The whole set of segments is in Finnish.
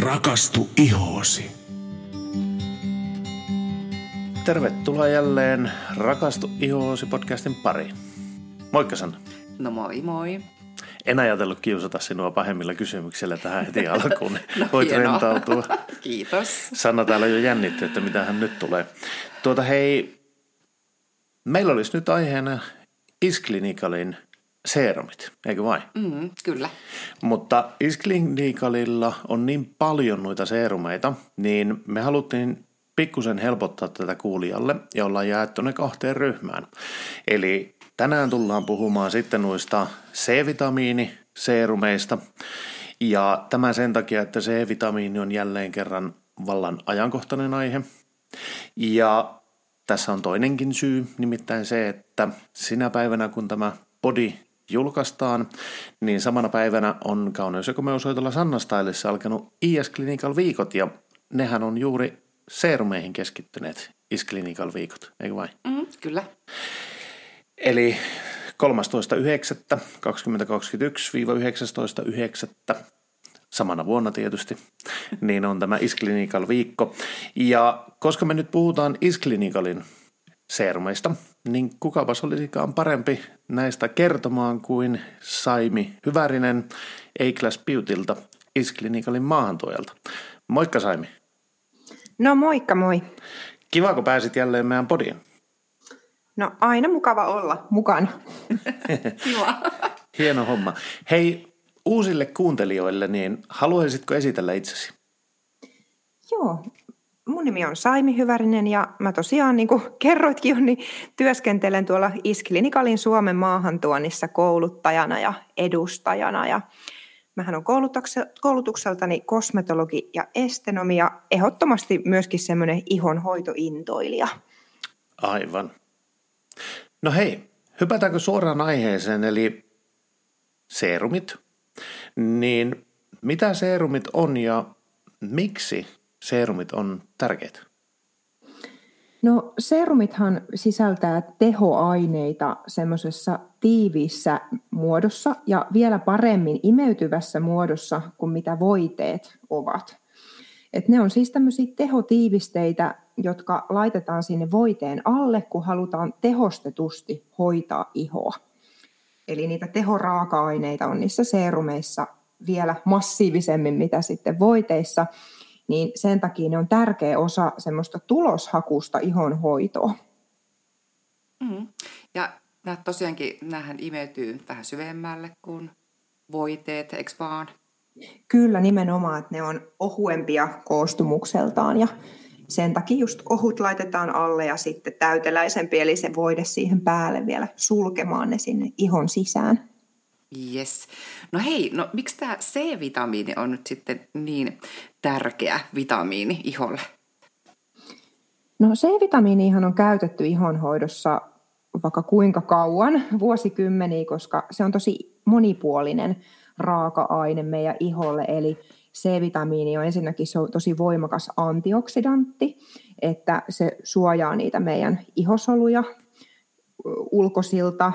Rakastu ihoosi. Tervetuloa jälleen Rakastu ihoosi podcastin pariin. Moikka Sanna. No moi moi. En ajatellut kiusata sinua pahemmilla kysymyksillä tähän heti alkuun. no, Voit hienoa. rentautua. Kiitos. Sanna täällä jo jännitti, että mitä hän nyt tulee. Tuota hei, meillä olisi nyt aiheena Isklinikalin seerumit, eikö vain? Mm, kyllä. Mutta Isklinikalilla on niin paljon noita seerumeita, niin me haluttiin pikkusen helpottaa tätä kuulijalle ja ollaan jaettu ne kahteen ryhmään. Eli tänään tullaan puhumaan sitten noista C-vitamiiniseerumeista ja tämä sen takia, että C-vitamiini on jälleen kerran vallan ajankohtainen aihe. Ja tässä on toinenkin syy, nimittäin se, että sinä päivänä kun tämä body julkaistaan, niin samana päivänä on kauneus- ja komeushoitolla Sanna Stylissa alkanut IS Clinical viikot ja nehän on juuri seerumeihin keskittyneet IS Clinical viikot, eikö vain? Mm, kyllä. Eli 13.9.2021-19.9. samana vuonna tietysti, niin on tämä Isklinical viikko. Ja koska me nyt puhutaan Isklinicalin seerumeista, niin kukapas olisikaan parempi näistä kertomaan kuin Saimi Hyvärinen Eiklas Beautyltä Isklinicalin maahantuojalta. Moikka Saimi. No moikka moi. Kiva, kun pääsit jälleen meidän podiin. No aina mukava olla mukana. Kiva. Hieno homma. Hei, uusille kuuntelijoille, niin haluaisitko esitellä itsesi? Joo, mun nimi on Saimi Hyvärinen ja mä tosiaan, niin kuin kerroitkin jo, niin työskentelen tuolla Isklinikalin Suomen maahantuonnissa kouluttajana ja edustajana. Ja mähän on koulutukseltani kosmetologi ja estenomi ja ehdottomasti myöskin semmoinen ihonhoitointoilija. Aivan. No hei, hypätäänkö suoraan aiheeseen, eli seerumit. Niin mitä seerumit on ja miksi seerumit on tärkeitä? No serumithan sisältää tehoaineita semmoisessa tiiviissä muodossa ja vielä paremmin imeytyvässä muodossa kuin mitä voiteet ovat. Et ne on siis tämmöisiä tehotiivisteitä, jotka laitetaan sinne voiteen alle, kun halutaan tehostetusti hoitaa ihoa. Eli niitä tehoraaka-aineita on niissä seerumeissa vielä massiivisemmin mitä sitten voiteissa, niin sen takia ne on tärkeä osa semmoista tuloshakusta ihonhoitoa. Mm. Ja nämä tosiaankin, näähän imeytyy vähän syvemmälle kuin voiteet, eikö vaan? Kyllä nimenomaan, että ne on ohuempia koostumukseltaan ja sen takia just ohut laitetaan alle ja sitten täyteläisempi, eli se voide siihen päälle vielä sulkemaan ne sinne ihon sisään. Yes. No hei, no miksi tämä C-vitamiini on nyt sitten niin tärkeä vitamiini iholle? No C-vitamiinihan on käytetty ihonhoidossa vaikka kuinka kauan, vuosikymmeniä, koska se on tosi monipuolinen raaka-aine meidän iholle, eli C-vitamiini on ensinnäkin se on tosi voimakas antioksidantti, että se suojaa niitä meidän ihosoluja ulkosilta,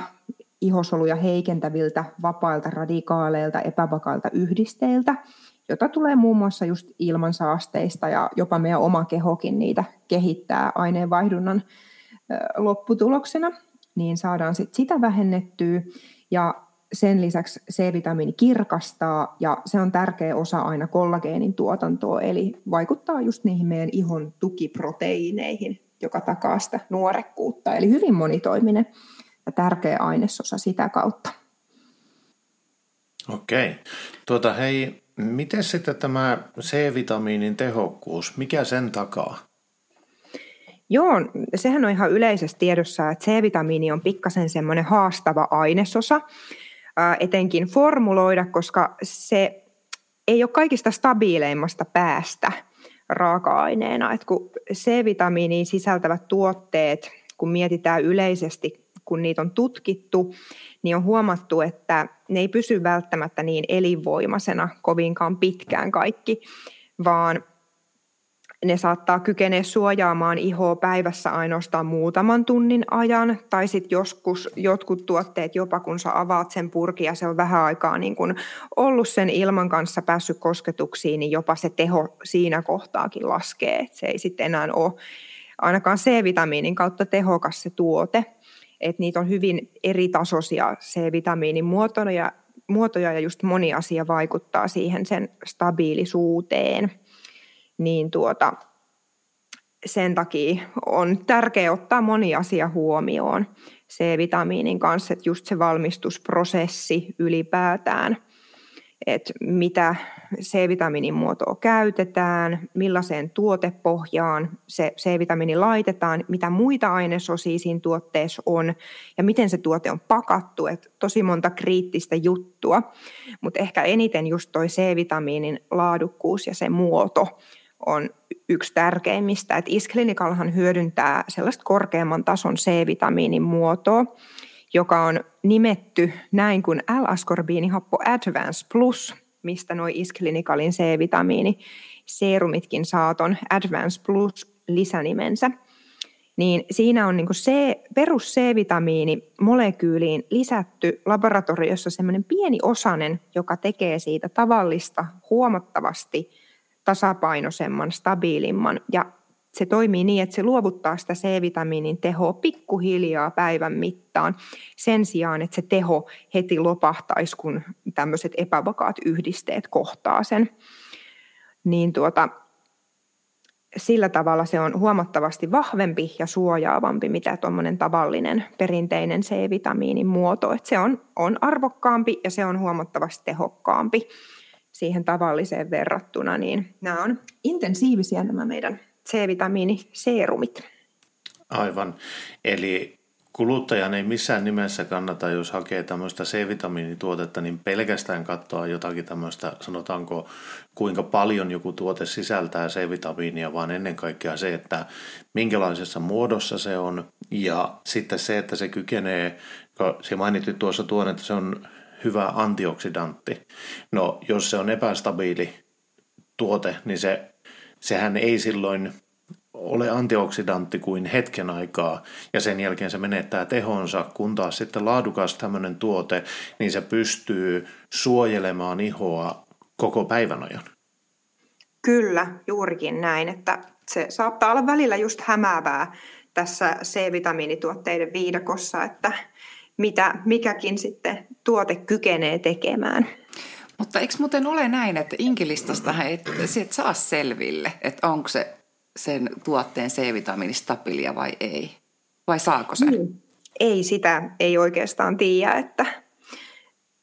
ihosoluja heikentäviltä vapailta radikaaleilta, epävakailta yhdisteiltä, jota tulee muun muassa just ilmansaasteista ja jopa meidän oma kehokin niitä kehittää aineenvaihdunnan lopputuloksena, niin saadaan sit sitä vähennettyä ja sen lisäksi C-vitamiini kirkastaa ja se on tärkeä osa aina kollageenin tuotantoa, eli vaikuttaa just niihin meidän ihon tukiproteiineihin, joka takaa sitä nuorekkuutta. Eli hyvin monitoiminen ja tärkeä ainesosa sitä kautta. Okei. Tuota, hei, miten sitten tämä C-vitamiinin tehokkuus, mikä sen takaa? Joo, sehän on ihan yleisessä tiedossa, että C-vitamiini on pikkasen semmoinen haastava ainesosa, etenkin formuloida, koska se ei ole kaikista stabiileimmasta päästä raaka-aineena. Et kun C-vitamiiniin sisältävät tuotteet, kun mietitään yleisesti, kun niitä on tutkittu, niin on huomattu, että ne ei pysy välttämättä niin elinvoimaisena kovinkaan pitkään kaikki, vaan ne saattaa kykeneä suojaamaan ihoa päivässä ainoastaan muutaman tunnin ajan, tai sitten joskus jotkut tuotteet, jopa kun sä avaat sen purkin ja se on vähän aikaa niin kun ollut sen ilman kanssa päässyt kosketuksiin, niin jopa se teho siinä kohtaakin laskee. Et se ei sitten enää ole ainakaan C-vitamiinin kautta tehokas se tuote. Et niitä on hyvin eri tasoisia C-vitamiinin muotoja, muotoja ja just moni asia vaikuttaa siihen sen stabiilisuuteen. Niin tuota, sen takia on tärkeää ottaa moni asia huomioon C-vitamiinin kanssa, että just se valmistusprosessi ylipäätään, että mitä C-vitamiinin muotoa käytetään, millaiseen tuotepohjaan se C-vitamiini laitetaan, mitä muita ainesosia siinä tuotteessa on ja miten se tuote on pakattu, että tosi monta kriittistä juttua, mutta ehkä eniten just toi C-vitamiinin laadukkuus ja se muoto on yksi tärkeimmistä. Että Isklinikalhan hyödyntää sellaista korkeamman tason C-vitamiinin muotoa, joka on nimetty näin kuin L-askorbiinihappo Advance Plus, mistä nuo Isklinikalin C-vitamiini seerumitkin saaton Advance Plus lisänimensä. Niin siinä on niin C, perus C-vitamiini molekyyliin lisätty laboratoriossa semmoinen pieni osanen, joka tekee siitä tavallista huomattavasti – tasapainoisemman, stabiilimman ja se toimii niin, että se luovuttaa sitä C-vitamiinin tehoa pikkuhiljaa päivän mittaan sen sijaan, että se teho heti lopahtaisi, kun tämmöiset epävakaat yhdisteet kohtaa sen. Niin tuota, sillä tavalla se on huomattavasti vahvempi ja suojaavampi, mitä tuommoinen tavallinen perinteinen C-vitamiinin muoto. Että se on, on arvokkaampi ja se on huomattavasti tehokkaampi siihen tavalliseen verrattuna, niin nämä on intensiivisiä nämä meidän C-vitamiiniseerumit. Aivan. Eli kuluttajan ei missään nimessä kannata, jos hakee tämmöistä C-vitamiinituotetta, niin pelkästään katsoa jotakin tämmöistä, sanotaanko kuinka paljon joku tuote sisältää C-vitamiinia, vaan ennen kaikkea se, että minkälaisessa muodossa se on ja sitten se, että se kykenee, se mainitit tuossa tuon, että se on hyvä antioksidantti. No, jos se on epästabiili tuote, niin se, sehän ei silloin ole antioksidantti kuin hetken aikaa ja sen jälkeen se menettää tehonsa, kun taas sitten laadukas tämmöinen tuote, niin se pystyy suojelemaan ihoa koko päivän ajan. Kyllä, juurikin näin, että se saattaa olla välillä just hämäävää tässä C-vitamiinituotteiden viidakossa, että mitä mikäkin sitten tuote kykenee tekemään. Mutta eikö muuten ole näin, että inkilistastahan et, et saa selville, että onko se sen tuotteen C-vitamiini vai ei? Vai saako se? Hmm. Ei sitä, ei oikeastaan tiedä, että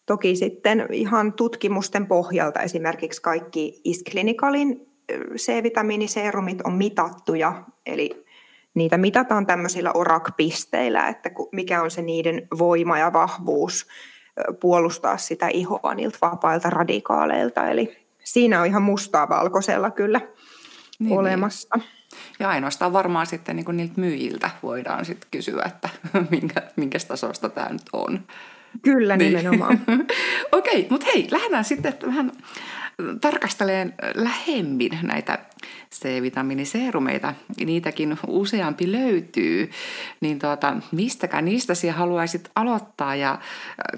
toki sitten ihan tutkimusten pohjalta esimerkiksi kaikki Isklinikalin C-vitamiiniseerumit on mitattuja, eli niitä mitataan tämmöisillä ORAK-pisteillä, että mikä on se niiden voima ja vahvuus puolustaa sitä ihoa niiltä vapailta radikaaleilta. Eli siinä on ihan mustaa valkoisella kyllä niin, niin. olemassa. Niin. Ja ainoastaan varmaan sitten niin niiltä myyjiltä voidaan sitten kysyä, että minkä, minkä tasosta tämä nyt on. Kyllä, niin. nimenomaan. Okei, mutta hei, lähdetään sitten vähän tarkasteleen lähemmin näitä C-vitamiiniseerumeita, niitäkin useampi löytyy, niin tuota, mistäkään niistä sinä haluaisit aloittaa ja äh,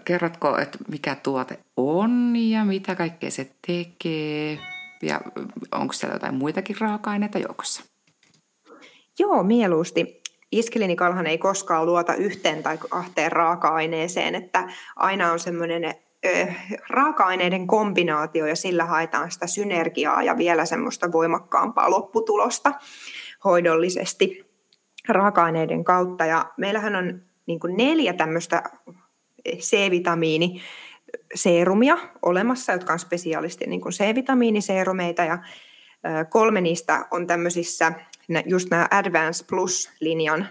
kerrotko, että mikä tuote on ja mitä kaikkea se tekee ja onko siellä jotain muitakin raaka-aineita joukossa? Joo, mieluusti. Iskelinikalhan ei koskaan luota yhteen tai kahteen raaka-aineeseen, että aina on semmoinen raaka-aineiden kombinaatio ja sillä haetaan sitä synergiaa ja vielä semmoista voimakkaampaa lopputulosta hoidollisesti raaka-aineiden kautta. Ja meillähän on niin neljä tämmöistä C-vitamiini seerumia olemassa, jotka on spesiaalisti niin C-vitamiiniseerumeita ja kolme niistä on tämmöisissä, just nämä Advance Plus-linjan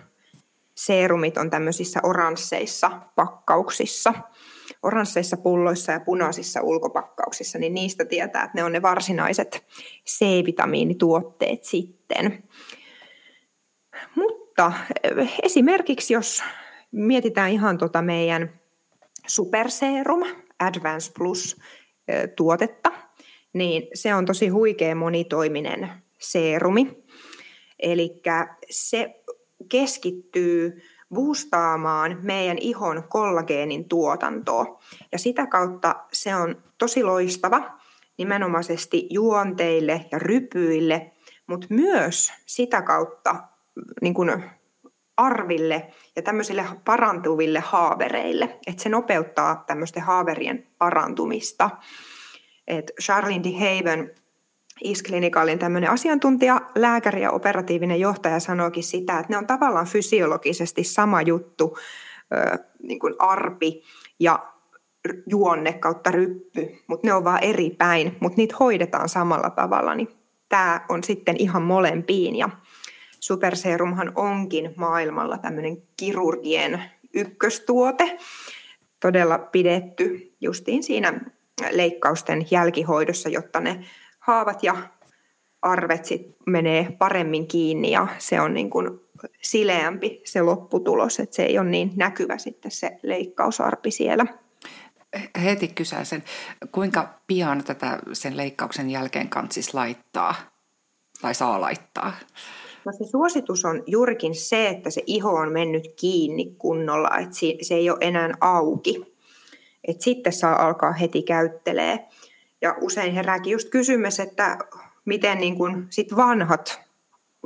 seerumit on tämmöisissä oransseissa pakkauksissa – oransseissa pulloissa ja punaisissa ulkopakkauksissa, niin niistä tietää, että ne on ne varsinaiset C-vitamiinituotteet sitten. Mutta eh, esimerkiksi jos mietitään ihan tuota meidän superserum Advance Plus eh, tuotetta, niin se on tosi huikea monitoiminen seerumi. Eli se keskittyy boostaamaan meidän ihon kollageenin tuotantoa. Ja sitä kautta se on tosi loistava nimenomaisesti juonteille ja rypyille, mutta myös sitä kautta niin kuin arville ja tämmöisille parantuville haavereille. Että se nopeuttaa tämmöisten haaverien parantumista. Et Charlene de Haven Isklinikaalin tämmöinen asiantuntija, lääkäri ja operatiivinen johtaja sanoikin sitä, että ne on tavallaan fysiologisesti sama juttu, niin kuin arpi ja juonne kautta ryppy, mutta ne on vaan eri päin, mutta niitä hoidetaan samalla tavalla, niin tämä on sitten ihan molempiin. Ja Superserumhan onkin maailmalla tämmöinen kirurgien ykköstuote, todella pidetty justiin siinä leikkausten jälkihoidossa, jotta ne haavat ja arvet sit menee paremmin kiinni ja se on niin kuin sileämpi se lopputulos, että se ei ole niin näkyvä sitten se leikkausarpi siellä. Heti kysäisen, kuinka pian tätä sen leikkauksen jälkeen kansis laittaa tai saa laittaa? No se suositus on juurikin se, että se iho on mennyt kiinni kunnolla, että se ei ole enää auki. Et sitten saa alkaa heti käyttelee. Ja usein herääkin just kysymys, että miten niin kuin sit vanhat,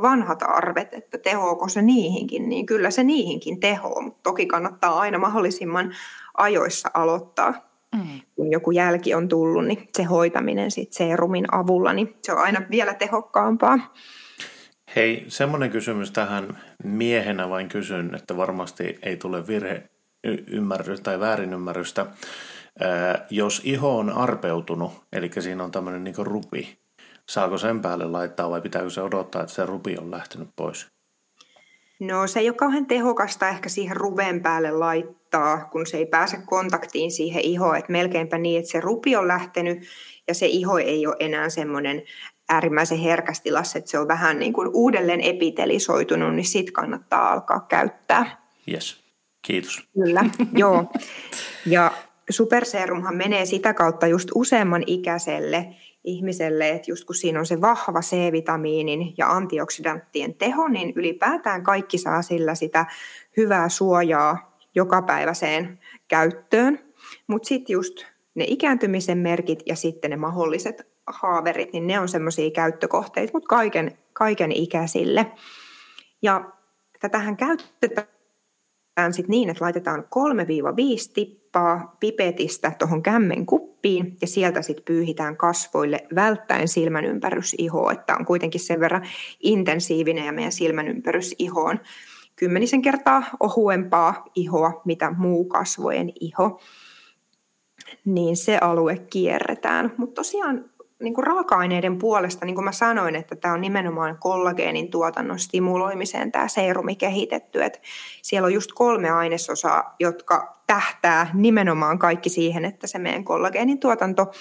vanhat arvet, että tehoako se niihinkin, niin kyllä se niihinkin tehoo, mutta toki kannattaa aina mahdollisimman ajoissa aloittaa. Mm. Kun joku jälki on tullut, niin se hoitaminen sit serumin avulla, niin se on aina vielä tehokkaampaa. Hei, semmoinen kysymys tähän miehenä vain kysyn, että varmasti ei tule virhe ymmärrys tai väärinymmärrystä. Jos iho on arpeutunut, eli siinä on tämmöinen niin rupi, saako sen päälle laittaa vai pitääkö se odottaa, että se rupi on lähtenyt pois? No se ei ole kauhean tehokasta ehkä siihen ruven päälle laittaa, kun se ei pääse kontaktiin siihen ihoon. Että melkeinpä niin, että se rupi on lähtenyt ja se iho ei ole enää semmoinen äärimmäisen herkästilassa, että se on vähän niin kuin uudelleen epitelisoitunut, niin sit kannattaa alkaa käyttää. Yes, kiitos. Kyllä, joo. Ja superserumhan menee sitä kautta just useamman ikäiselle ihmiselle, että just kun siinä on se vahva C-vitamiinin ja antioksidanttien teho, niin ylipäätään kaikki saa sillä sitä hyvää suojaa jokapäiväiseen käyttöön. Mutta sitten just ne ikääntymisen merkit ja sitten ne mahdolliset haaverit, niin ne on semmoisia käyttökohteita, mutta kaiken, kaiken ikäisille. Ja tätähän käytetään sitten niin, että laitetaan 3-5 tippaa pipetistä tuohon kämmen kuppiin ja sieltä sitten pyyhitään kasvoille välttäen silmänympärysihoa, että on kuitenkin sen verran intensiivinen ja meidän silmänympärysiho on kymmenisen kertaa ohuempaa ihoa, mitä muu kasvojen iho niin se alue kierretään. Mutta tosiaan niin kuin raaka-aineiden puolesta, niin kuin mä sanoin, että tämä on nimenomaan kollageenin tuotannon stimuloimiseen tämä seerumi kehitetty. Että siellä on just kolme ainesosaa, jotka tähtää nimenomaan kaikki siihen, että se meidän kollageenin tuotanto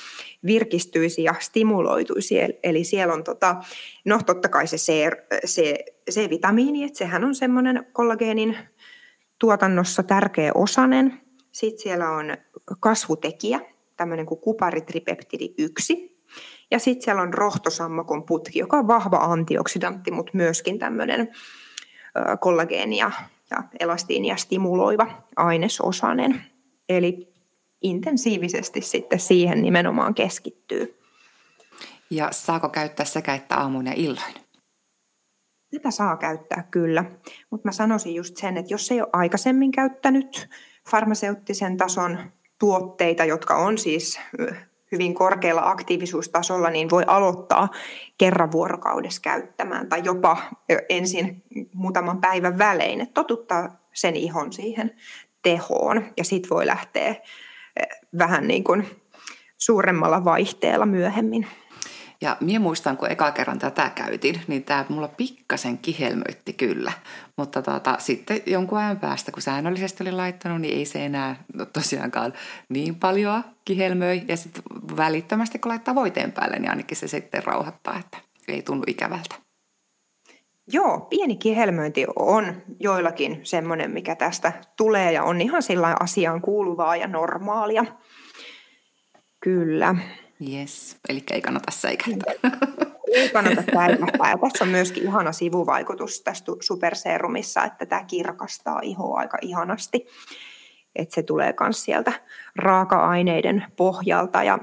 virkistyisi ja stimuloituisi. Eli siellä on tota, no totta kai se C-vitamiini, että sehän on semmoinen kollageenin tuotannossa tärkeä osanen. Sitten siellä on kasvutekijä, tämmöinen kuin kuparitripeptidi 1, ja sitten siellä on rohtosammakon putki, joka on vahva antioksidantti, mutta myöskin tämmöinen kollageenia ja elastiinia stimuloiva ainesosainen. Eli intensiivisesti sitten siihen nimenomaan keskittyy. Ja saako käyttää sekä että aamuin ja illoin? Tätä saa käyttää kyllä, mutta mä sanoisin just sen, että jos ei ole aikaisemmin käyttänyt farmaseuttisen tason tuotteita, jotka on siis hyvin korkealla aktiivisuustasolla, niin voi aloittaa kerran vuorokaudessa käyttämään tai jopa ensin muutaman päivän välein, että totuttaa sen ihon siihen tehoon ja sitten voi lähteä vähän niin kuin suuremmalla vaihteella myöhemmin. Ja minä muistan, kun eka kerran tätä käytin, niin tämä mulla pikkasen kihelmöitti kyllä. Mutta tota, sitten jonkun ajan päästä, kun säännöllisesti oli laittanut, niin ei se enää tosiaankaan niin paljon kihelmöi. Ja sitten välittömästi, kun laittaa voiteen päälle, niin ainakin se sitten rauhoittaa, että ei tunnu ikävältä. Joo, pieni kihelmöinti on joillakin semmoinen, mikä tästä tulee ja on ihan sillä asiaan kuuluvaa ja normaalia. Kyllä. Yes, eli ei kannata säikähtää. ei kannata päivähtää. Ja tässä on myöskin ihana sivuvaikutus tästä superserumissa, että tämä kirkastaa ihoa aika ihanasti. Että se tulee myös sieltä raaka-aineiden pohjalta. Ja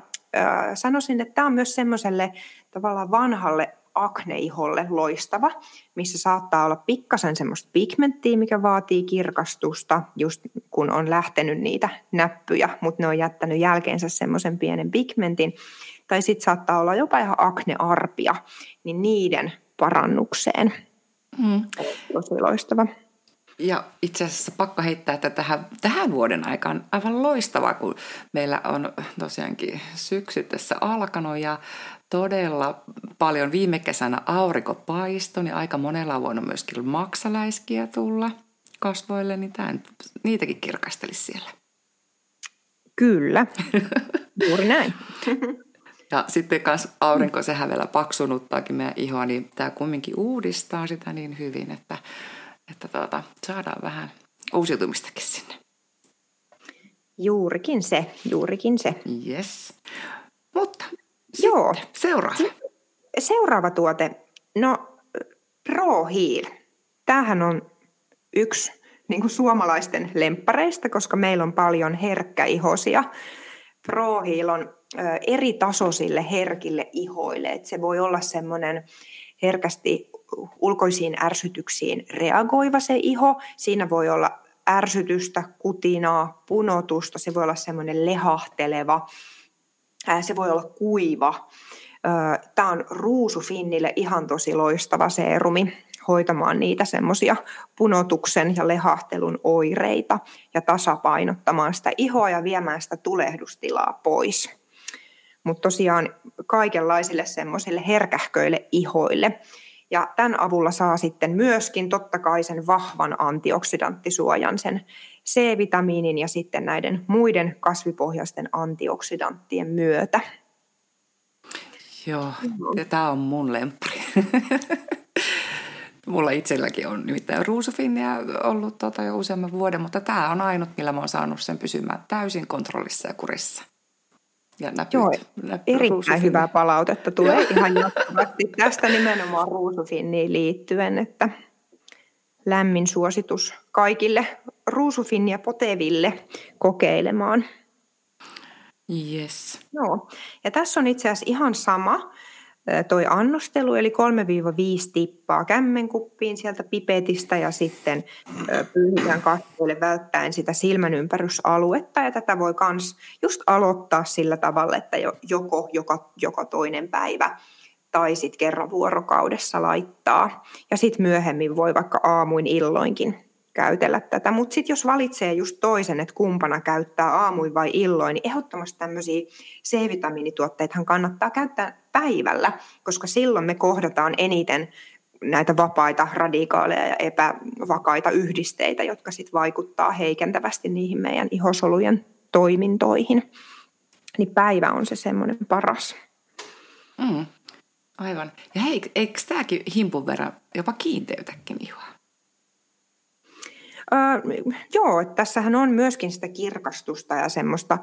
sanoisin, että tämä on myös semmoiselle tavallaan vanhalle akneiholle loistava, missä saattaa olla pikkasen semmoista pigmenttiä, mikä vaatii kirkastusta, just kun on lähtenyt niitä näppyjä, mutta ne on jättänyt jälkeensä semmoisen pienen pigmentin. Tai sitten saattaa olla jopa ihan aknearpia, niin niiden parannukseen. Mm. Tosi loistava. Ja itse asiassa pakko heittää, että tähän, tähän vuoden aikaan aivan loistavaa, kun meillä on tosiaankin syksy tässä alkanut ja todella paljon. Viime kesänä aurinko paistoi, niin aika monella on voinut myöskin maksaläiskiä tulla kasvoille, niin tämän, niitäkin kirkastelisi siellä. Kyllä, juuri näin. Ja sitten myös aurinko, sehän vielä paksunuttaakin meidän ihoa, niin tämä kumminkin uudistaa sitä niin hyvin, että, että tuota, saadaan vähän uusiutumistakin sinne. Juurikin se, juurikin se. Yes. Mutta Joo. Seuraava. Seuraava tuote. No, Pro Heal. Tämähän on yksi niin kuin suomalaisten lemppareista, koska meillä on paljon herkkäihosia. Pro Heal on eri tasoisille herkille ihoille. Et se voi olla semmoinen herkästi ulkoisiin ärsytyksiin reagoiva se iho. Siinä voi olla ärsytystä, kutinaa, punotusta. Se voi olla semmoinen lehahteleva se voi olla kuiva. Tämä on ruusufinnille ihan tosi loistava seerumi hoitamaan niitä semmoisia punotuksen ja lehahtelun oireita ja tasapainottamaan sitä ihoa ja viemään sitä tulehdustilaa pois. Mutta tosiaan kaikenlaisille semmoisille herkähköille ihoille. Ja tämän avulla saa sitten myöskin totta kai sen vahvan antioksidanttisuojan, sen C-vitamiinin ja sitten näiden muiden kasvipohjaisten antioksidanttien myötä. Joo, ja tämä on mun lemppari. Mulla itselläkin on nimittäin ruusufinnia ollut tota jo useamman vuoden, mutta tämä on ainut, millä mä oon saanut sen pysymään täysin kontrollissa ja kurissa. Ja näpyt, Joo, näpyt, erittäin hyvää palautetta tulee ihan jatkuvasti tästä nimenomaan ruusufinniin liittyen, että lämmin suositus kaikille ruusufinnia poteville kokeilemaan. Yes. Joo. Ja tässä on itse asiassa ihan sama toi annostelu, eli 3-5 tippaa kämmenkuppiin sieltä pipetistä ja sitten pyyhitään kasvoille välttäen sitä silmän ympärysaluetta. Ja tätä voi myös just aloittaa sillä tavalla, että joko joka, joka toinen päivä tai sitten kerran vuorokaudessa laittaa. Ja sitten myöhemmin voi vaikka aamuin illoinkin käytellä tätä. Mutta sitten jos valitsee just toisen, että kumpana käyttää aamuin vai illoin, niin ehdottomasti tämmöisiä C-vitamiinituotteitahan kannattaa käyttää päivällä, koska silloin me kohdataan eniten näitä vapaita, radikaaleja ja epävakaita yhdisteitä, jotka sitten vaikuttaa heikentävästi niihin meidän ihosolujen toimintoihin. Niin päivä on se semmoinen paras. Mm, aivan. Ja hei, eikö tämäkin himpun verran jopa kiinteytäkin ihoa? Öö, joo, tässähän on myöskin sitä kirkastusta ja semmoista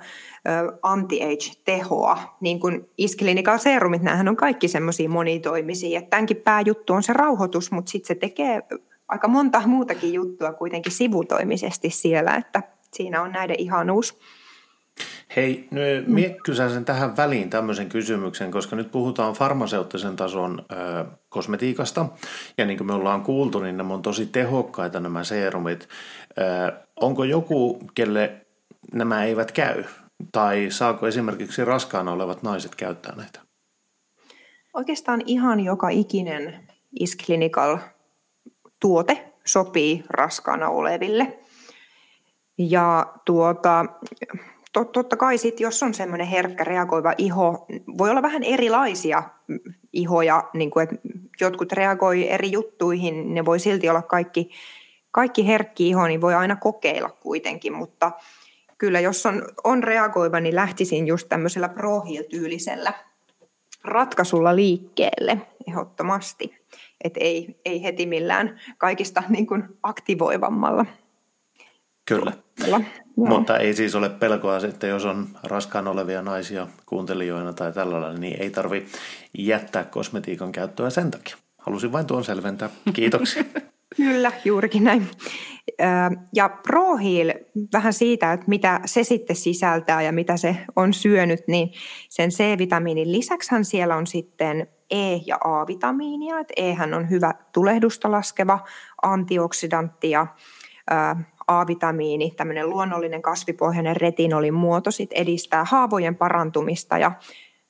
ö, anti-age-tehoa, niin kuin iskilinikal serumit, näähän on kaikki semmoisia monitoimisia, että tämänkin pääjuttu on se rauhoitus, mutta sitten se tekee aika monta muutakin juttua kuitenkin sivutoimisesti siellä, että siinä on näiden ihanuus. Hei, mie kysäisen tähän väliin tämmöisen kysymyksen, koska nyt puhutaan farmaseuttisen tason ö, kosmetiikasta. Ja niin kuin me ollaan kuultu, niin nämä on tosi tehokkaita nämä seerumit. Ö, onko joku, kelle nämä eivät käy? Tai saako esimerkiksi raskaana olevat naiset käyttää näitä? Oikeastaan ihan joka ikinen Isclinical tuote sopii raskaana oleville. Ja tuota, totta kai sit, jos on semmoinen herkkä reagoiva iho, voi olla vähän erilaisia ihoja, niin kuin, että jotkut reagoi eri juttuihin, ne voi silti olla kaikki, kaikki herkki iho, niin voi aina kokeilla kuitenkin, mutta kyllä jos on, on reagoiva, niin lähtisin just tämmöisellä prohil-tyylisellä ratkaisulla liikkeelle ehdottomasti, että ei, ei heti millään kaikista niin kuin aktivoivammalla. Kyllä. Joo. Mutta ei siis ole pelkoa sitten, jos on raskaan olevia naisia kuuntelijoina tai tällä niin ei tarvi jättää kosmetiikan käyttöä sen takia. Halusin vain tuon selventää. Kiitoksia. Kyllä, juurikin näin. Ja ProHeal, vähän siitä, että mitä se sitten sisältää ja mitä se on syönyt, niin sen C-vitamiinin lisäksi siellä on sitten E- ja A-vitamiinia. Et Ehän on hyvä tulehdusta laskeva antioksidantti ja A-vitamiini, tämmöinen luonnollinen kasvipohjainen retinolin muoto, sit edistää haavojen parantumista ja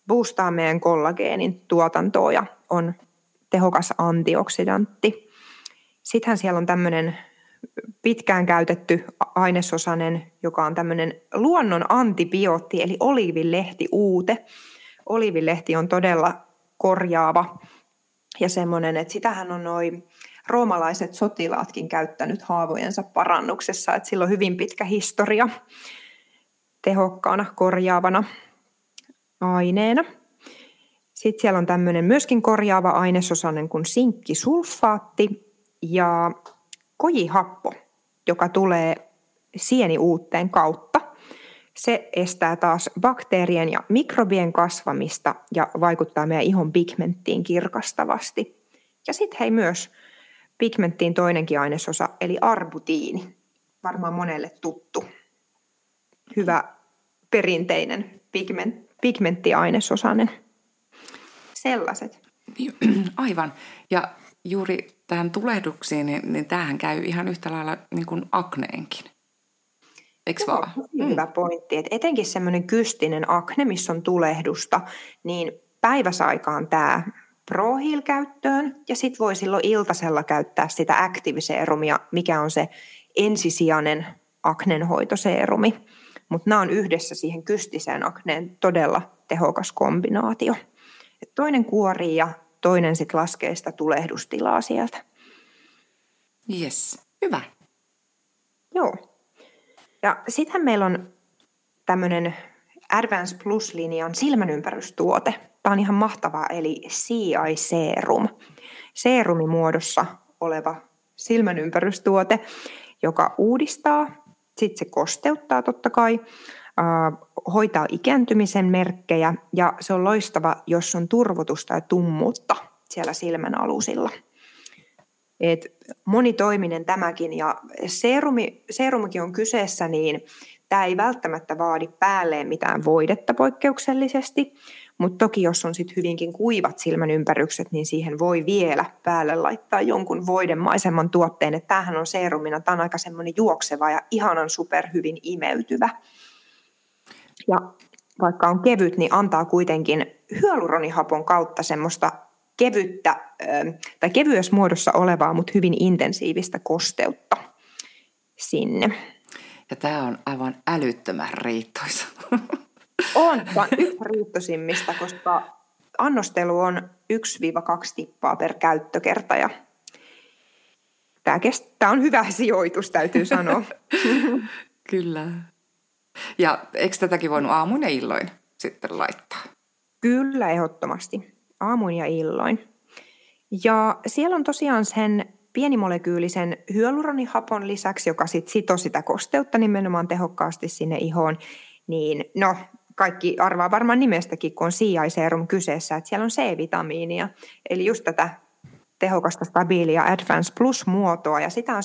boostaa meidän kollageenin tuotantoa ja on tehokas antioksidantti. Sittenhän siellä on tämmöinen pitkään käytetty ainesosainen, joka on tämmöinen luonnon antibiootti, eli oliivilehti uute. Oliivilehti on todella korjaava ja semmoinen, että sitähän on noin roomalaiset sotilaatkin käyttänyt haavojensa parannuksessa, että sillä on hyvin pitkä historia tehokkaana, korjaavana aineena. Sitten siellä on tämmöinen myöskin korjaava ainesosainen kuin sinkkisulfaatti ja kojihappo, joka tulee sieniuutteen kautta. Se estää taas bakteerien ja mikrobien kasvamista ja vaikuttaa meidän ihon pigmenttiin kirkastavasti. Ja sitten hei myös pigmenttiin toinenkin ainesosa, eli arbutiini. Varmaan monelle tuttu. Hyvä perinteinen pigment, pigmenttiainesosainen. Sellaiset. Aivan. Ja juuri tähän tulehduksiin, niin, niin tämähän käy ihan yhtä lailla niin kuin akneenkin. Eikö Joo, vaan? Mm. Hyvä pointti. Et etenkin semmoinen kystinen akne, missä on tulehdusta, niin päiväsaikaan tämä ProHeal käyttöön ja sitten voi silloin iltasella käyttää sitä aktiiviseerumia, mikä on se ensisijainen aknenhoitoseerumi. Mutta nämä on yhdessä siihen kystiseen akneen todella tehokas kombinaatio. Et toinen kuori ja toinen sitten laskee sitä tulehdustilaa sieltä. Yes, hyvä. Joo. Ja sittenhän meillä on tämmöinen Advance Plus-linjan silmänympärystuote. Tämä on ihan mahtavaa, eli CI Serum. Seerumimuodossa oleva silmänympärystuote, joka uudistaa, sitten se kosteuttaa totta kai, hoitaa ikääntymisen merkkejä ja se on loistava, jos on turvotusta ja tummuutta siellä silmän alusilla. Et monitoiminen tämäkin ja seerumi, seerumikin on kyseessä, niin tämä ei välttämättä vaadi päälleen mitään voidetta poikkeuksellisesti, mutta toki jos on sit hyvinkin kuivat silmän ympärykset, niin siihen voi vielä päälle laittaa jonkun voidemaisemman tuotteen. Että tämähän on seerumina, tämä on aika semmoinen juokseva ja ihanan superhyvin imeytyvä. Ja vaikka on kevyt, niin antaa kuitenkin hyaluronihapon kautta semmoista kevyttä tai kevyessä muodossa olevaa, mutta hyvin intensiivistä kosteutta sinne. Ja tämä on aivan älyttömän riittoisa. On, tämä on yksi riittosimmista, koska annostelu on 1-2 tippaa per käyttökerta ja tämä, kest- tämä on hyvä sijoitus, täytyy sanoa. Kyllä. Ja eikö tätäkin voinut aamuin ja illoin sitten laittaa? Kyllä, ehdottomasti. Aamuin ja illoin. Ja siellä on tosiaan sen pienimolekyylisen hyaluronihapon lisäksi, joka sit sitoo sitä kosteutta nimenomaan tehokkaasti sinne ihoon, niin no, kaikki arvaa varmaan nimestäkin, kun on CI-serum kyseessä, että siellä on C-vitamiinia, eli just tätä tehokasta, stabiilia Advance Plus-muotoa, ja sitä on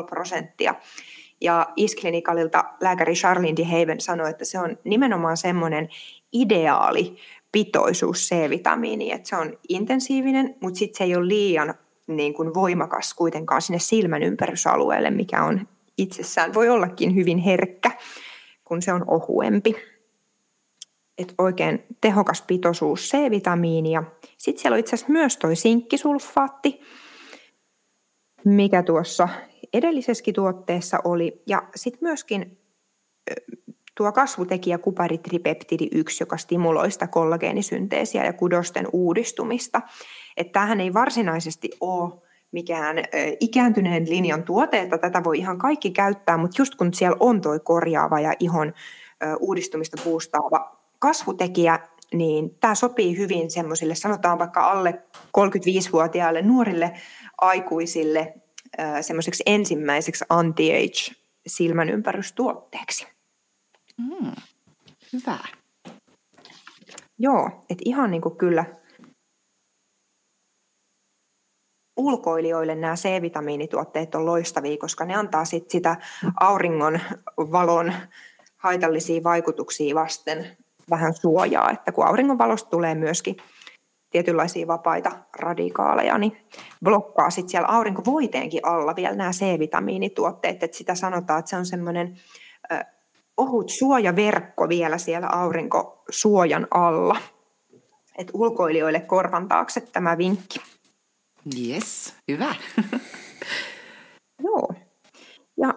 7,5 prosenttia. Ja Isklinikalilta lääkäri Charlene Haven sanoi, että se on nimenomaan semmoinen ideaali pitoisuus C-vitamiini, että se on intensiivinen, mutta sitten se ei ole liian niin kuin voimakas kuitenkaan sinne silmän ympärysalueelle, mikä on itsessään voi ollakin hyvin herkkä, kun se on ohuempi. Et oikein tehokas pitoisuus C-vitamiinia. Sitten siellä on itse asiassa myös tuo sinkkisulfaatti, mikä tuossa edellisessäkin tuotteessa oli. Ja sitten myöskin tuo kasvutekijä kuparitripeptidi 1, joka stimuloi sitä kollageenisynteesiä ja kudosten uudistumista. Että tämähän ei varsinaisesti ole mikään ikääntyneen linjan tuote, että tätä voi ihan kaikki käyttää, mutta just kun siellä on tuo korjaava ja ihon uudistumista puustaava kasvutekijä, niin tämä sopii hyvin semmoisille, sanotaan vaikka alle 35-vuotiaille nuorille aikuisille semmoiseksi ensimmäiseksi anti-age silmän ympärystuotteeksi. Mm, hyvä. Joo, että ihan niin kuin kyllä ulkoilijoille nämä C-vitamiinituotteet on loistavia, koska ne antaa sit sitä auringon valon haitallisia vaikutuksia vasten vähän suojaa, että kun auringonvalosta tulee myöskin tietynlaisia vapaita radikaaleja, niin blokkaa sitten siellä aurinkovoiteenkin alla vielä nämä C-vitamiinituotteet, että sitä sanotaan, että se on semmoinen ohut suojaverkko vielä siellä aurinkosuojan alla. Et ulkoilijoille korvan taakse tämä vinkki. Yes, hyvä. Joo. Ja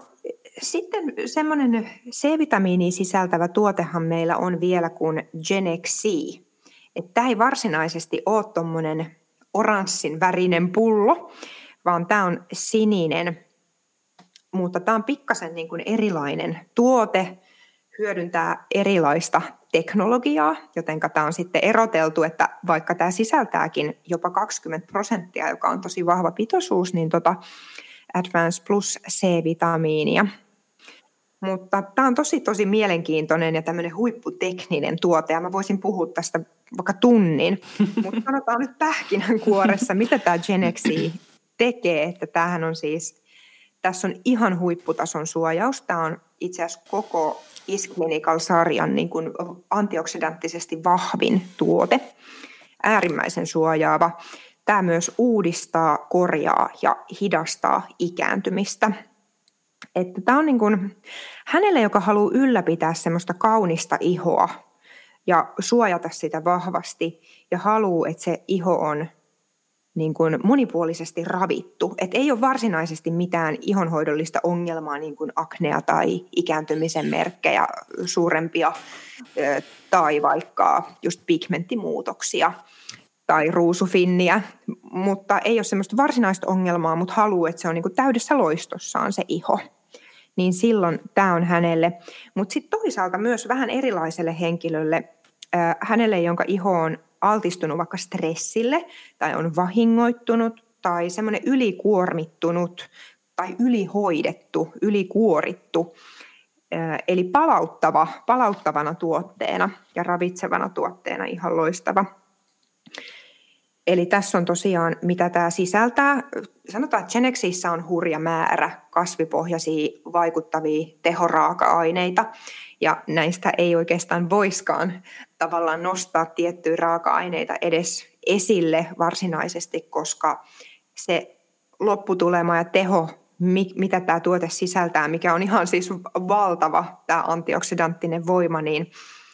sitten semmoinen C-vitamiini sisältävä tuotehan meillä on vielä kuin Genex C. Tämä ei varsinaisesti ole tuommoinen oranssin värinen pullo, vaan tämä on sininen, mutta tämä on pikkasen niin kuin erilainen tuote, hyödyntää erilaista teknologiaa, joten tämä on sitten eroteltu, että vaikka tämä sisältääkin jopa 20 prosenttia, joka on tosi vahva pitoisuus, niin tota Advance Plus C-vitamiinia. Mutta tämä on tosi tosi mielenkiintoinen ja tämmöinen huipputekninen tuote, ja mä voisin puhua tästä vaikka tunnin. Mutta sanotaan nyt pähkinänkuoressa, mitä tämä Genexi tekee, että tämähän on siis, tässä on ihan huipputason suojaus. Tämä on itse asiassa koko Isk-Clinical-sarjan niin kuin antioksidanttisesti vahvin tuote, äärimmäisen suojaava. Tämä myös uudistaa, korjaa ja hidastaa ikääntymistä. Että tämä on niin kuin, hänelle, joka haluaa ylläpitää semmoista kaunista ihoa ja suojata sitä vahvasti ja haluaa, että se iho on niin kuin monipuolisesti ravittu. Et ei ole varsinaisesti mitään ihonhoidollista ongelmaa, niin kuin aknea tai ikääntymisen merkkejä suurempia tai vaikka just pigmenttimuutoksia tai ruusufinniä, mutta ei ole semmoista varsinaista ongelmaa, mutta haluaa, että se on niin kuin täydessä loistossaan se iho. Niin silloin tämä on hänelle. Mutta sitten toisaalta myös vähän erilaiselle henkilölle, hänelle, jonka iho on altistunut vaikka stressille tai on vahingoittunut tai semmoinen ylikuormittunut tai ylihoidettu, ylikuorittu, eli palauttava, palauttavana tuotteena ja ravitsevana tuotteena ihan loistava. Eli tässä on tosiaan, mitä tämä sisältää. Sanotaan, että Genexissä on hurja määrä kasvipohjaisia vaikuttavia tehoraaka-aineita. Ja näistä ei oikeastaan voiskaan tavallaan nostaa tiettyjä raaka-aineita edes esille varsinaisesti, koska se lopputulema ja teho, mitä tämä tuote sisältää, mikä on ihan siis valtava tämä antioksidanttinen voima, niin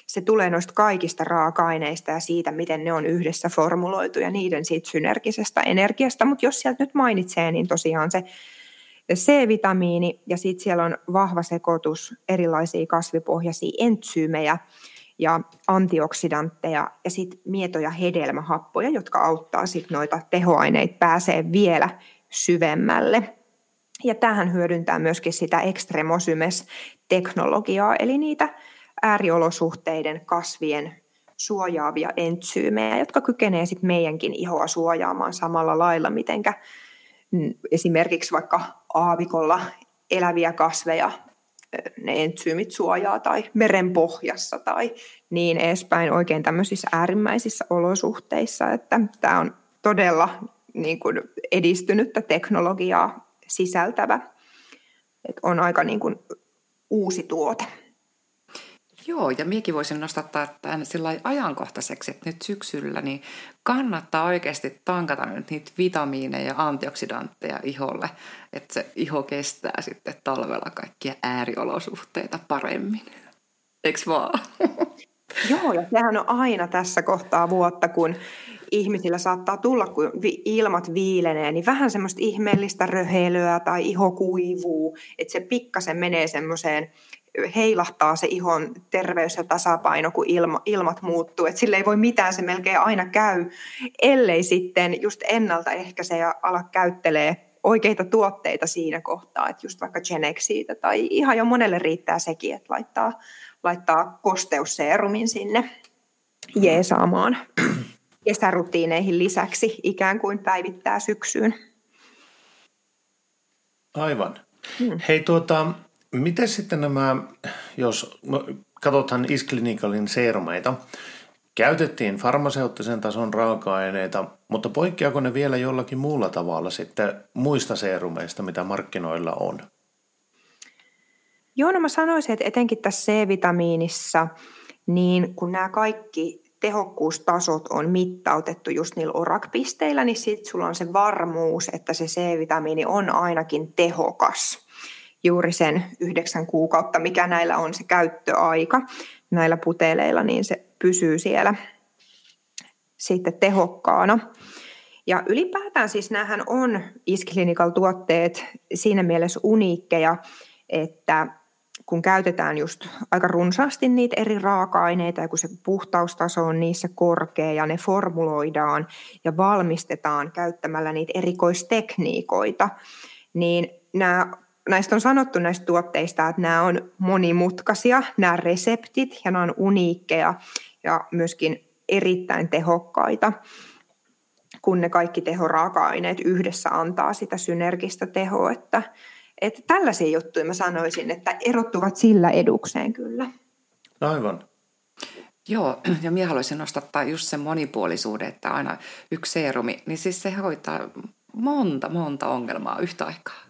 se tulee noista kaikista raaka-aineista ja siitä, miten ne on yhdessä formuloitu ja niiden siitä synergisestä energiasta. Mutta jos sieltä nyt mainitsee, niin tosiaan se C-vitamiini ja sitten siellä on vahva sekoitus erilaisia kasvipohjaisia entsyymejä ja antioksidantteja ja sitten mieto- ja hedelmähappoja, jotka auttaa sitten noita tehoaineita pääsee vielä syvemmälle. Ja tähän hyödyntää myöskin sitä ekstremosymes-teknologiaa, eli niitä ääriolosuhteiden kasvien suojaavia entsyymejä, jotka kykenee sitten meidänkin ihoa suojaamaan samalla lailla, mitenkä mm, esimerkiksi vaikka aavikolla eläviä kasveja ne entsyymit suojaa tai meren pohjassa tai niin edespäin oikein tämmöisissä äärimmäisissä olosuhteissa, että tämä on todella niin kuin edistynyttä teknologiaa sisältävä, että on aika niin kuin uusi tuote. Joo, ja minäkin voisin nostaa tämän sillä ajankohtaiseksi, että nyt syksyllä niin kannattaa oikeasti tankata nyt niitä vitamiineja ja antioksidantteja iholle, että se iho kestää sitten talvella kaikkia ääriolosuhteita paremmin. Eiks vaan? Joo, ja sehän on aina tässä kohtaa vuotta, kun ihmisillä saattaa tulla, kun ilmat viilenee, niin vähän semmoista ihmeellistä röheilyä tai iho kuivuu, että se pikkasen menee semmoiseen heilahtaa se ihon terveys ja tasapaino, kun ilma, ilmat muuttuu. Et sille ei voi mitään, se melkein aina käy, ellei sitten just ennaltaehkäise ja ala käyttelee oikeita tuotteita siinä kohtaa, että just vaikka Genexiitä tai ihan jo monelle riittää sekin, että laittaa, laittaa kosteusseerumin sinne jeesaamaan kesärutiineihin lisäksi ikään kuin päivittää syksyyn. Aivan. Hmm. Hei tuota, miten sitten nämä, jos katsotaan Isklinikalin seerumeita, käytettiin farmaseuttisen tason raaka-aineita, mutta poikkeako ne vielä jollakin muulla tavalla sitten muista seerumeista, mitä markkinoilla on? Joo, no mä sanoisin, että etenkin tässä C-vitamiinissa, niin kun nämä kaikki tehokkuustasot on mittautettu just niillä ORAK-pisteillä, niin sitten sulla on se varmuus, että se C-vitamiini on ainakin tehokas juuri sen yhdeksän kuukautta, mikä näillä on se käyttöaika näillä puteleilla, niin se pysyy siellä sitten tehokkaana. Ja ylipäätään siis näähän on Isklinikal tuotteet siinä mielessä uniikkeja, että kun käytetään just aika runsaasti niitä eri raaka-aineita ja kun se puhtaustaso on niissä korkea ja ne formuloidaan ja valmistetaan käyttämällä niitä erikoistekniikoita, niin nämä, näistä on sanottu näistä tuotteista, että nämä on monimutkaisia, nämä reseptit ja nämä on uniikkeja ja myöskin erittäin tehokkaita kun ne kaikki tehoraaka-aineet yhdessä antaa sitä synergistä tehoa, että että tällaisia juttuja mä sanoisin, että erottuvat sillä edukseen kyllä. Aivan. Joo, ja minä haluaisin nostattaa just sen monipuolisuuden, että aina yksi seerumi, niin siis se hoitaa monta, monta ongelmaa yhtä aikaa.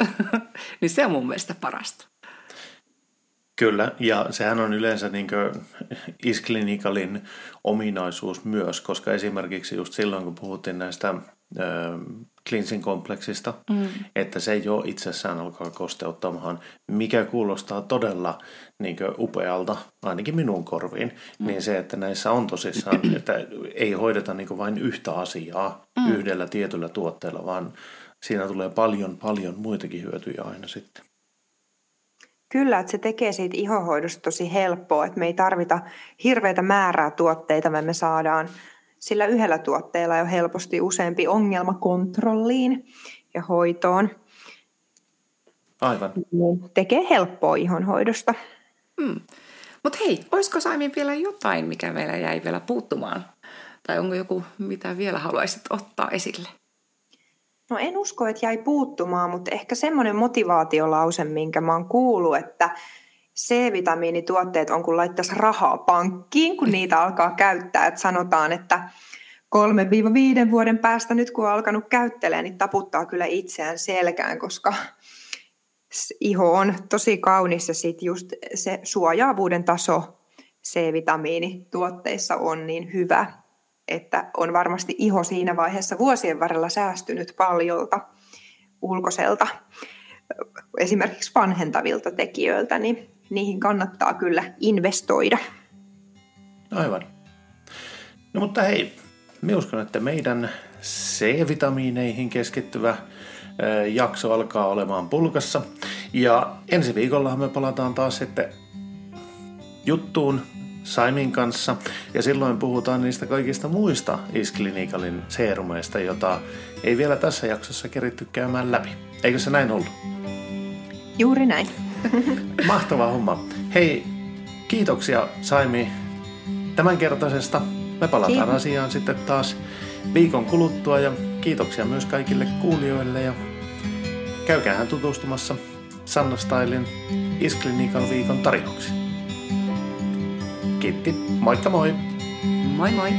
niin se on mun mielestä parasta. Kyllä, ja sehän on yleensä niin isklinikalin ominaisuus myös, koska esimerkiksi just silloin, kun puhuttiin näistä cleansing kompleksista, mm. että se jo itsessään alkaa kosteuttamaan, mikä kuulostaa todella niin upealta, ainakin minun korviin, mm. niin se, että näissä on tosissaan, että ei hoideta niin vain yhtä asiaa mm. yhdellä tietyllä tuotteella, vaan siinä tulee paljon, paljon muitakin hyötyjä aina sitten. Kyllä, että se tekee siitä ihohoidosta tosi helppoa, että me ei tarvita hirveitä määrää tuotteita, vaan me saadaan sillä yhdellä tuotteella jo helposti useampi ongelma kontrolliin ja hoitoon. Aivan. Tekee helppoa ihonhoidosta. Mm. Mutta hei, olisiko Saimin vielä jotain, mikä meillä jäi vielä puuttumaan? Tai onko joku, mitä vielä haluaisit ottaa esille? No en usko, että jäi puuttumaan, mutta ehkä semmoinen motivaatiolause, minkä mä oon kuullut, että C-vitamiinituotteet on kuin laittaisi rahaa pankkiin, kun niitä alkaa käyttää. Että sanotaan, että 3-5 vuoden päästä nyt kun on alkanut käyttelemään, niin taputtaa kyllä itseään selkään, koska iho on tosi kaunis ja sitten just se suojaavuuden taso C-vitamiinituotteissa on niin hyvä, että on varmasti iho siinä vaiheessa vuosien varrella säästynyt paljolta ulkoiselta esimerkiksi vanhentavilta tekijöiltä, niin niihin kannattaa kyllä investoida. Aivan. No mutta hei, me uskon, että meidän C-vitamiineihin keskittyvä jakso alkaa olemaan pulkassa. Ja ensi viikolla me palataan taas sitten juttuun Saimin kanssa ja silloin puhutaan niistä kaikista muista Isklinikalin seerumeista, jota ei vielä tässä jaksossa keritty käymään läpi. Eikö se näin ollut? Juuri näin. Mahtava homma. Hei, kiitoksia Saimi tämänkertaisesta. Me palataan Kiitos. asiaan sitten taas viikon kuluttua ja kiitoksia myös kaikille kuulijoille ja käykäähän tutustumassa Sanna Stylin Isklinikan viikon tarjouksiin. Kiitti. Moikka moi! Moi moi!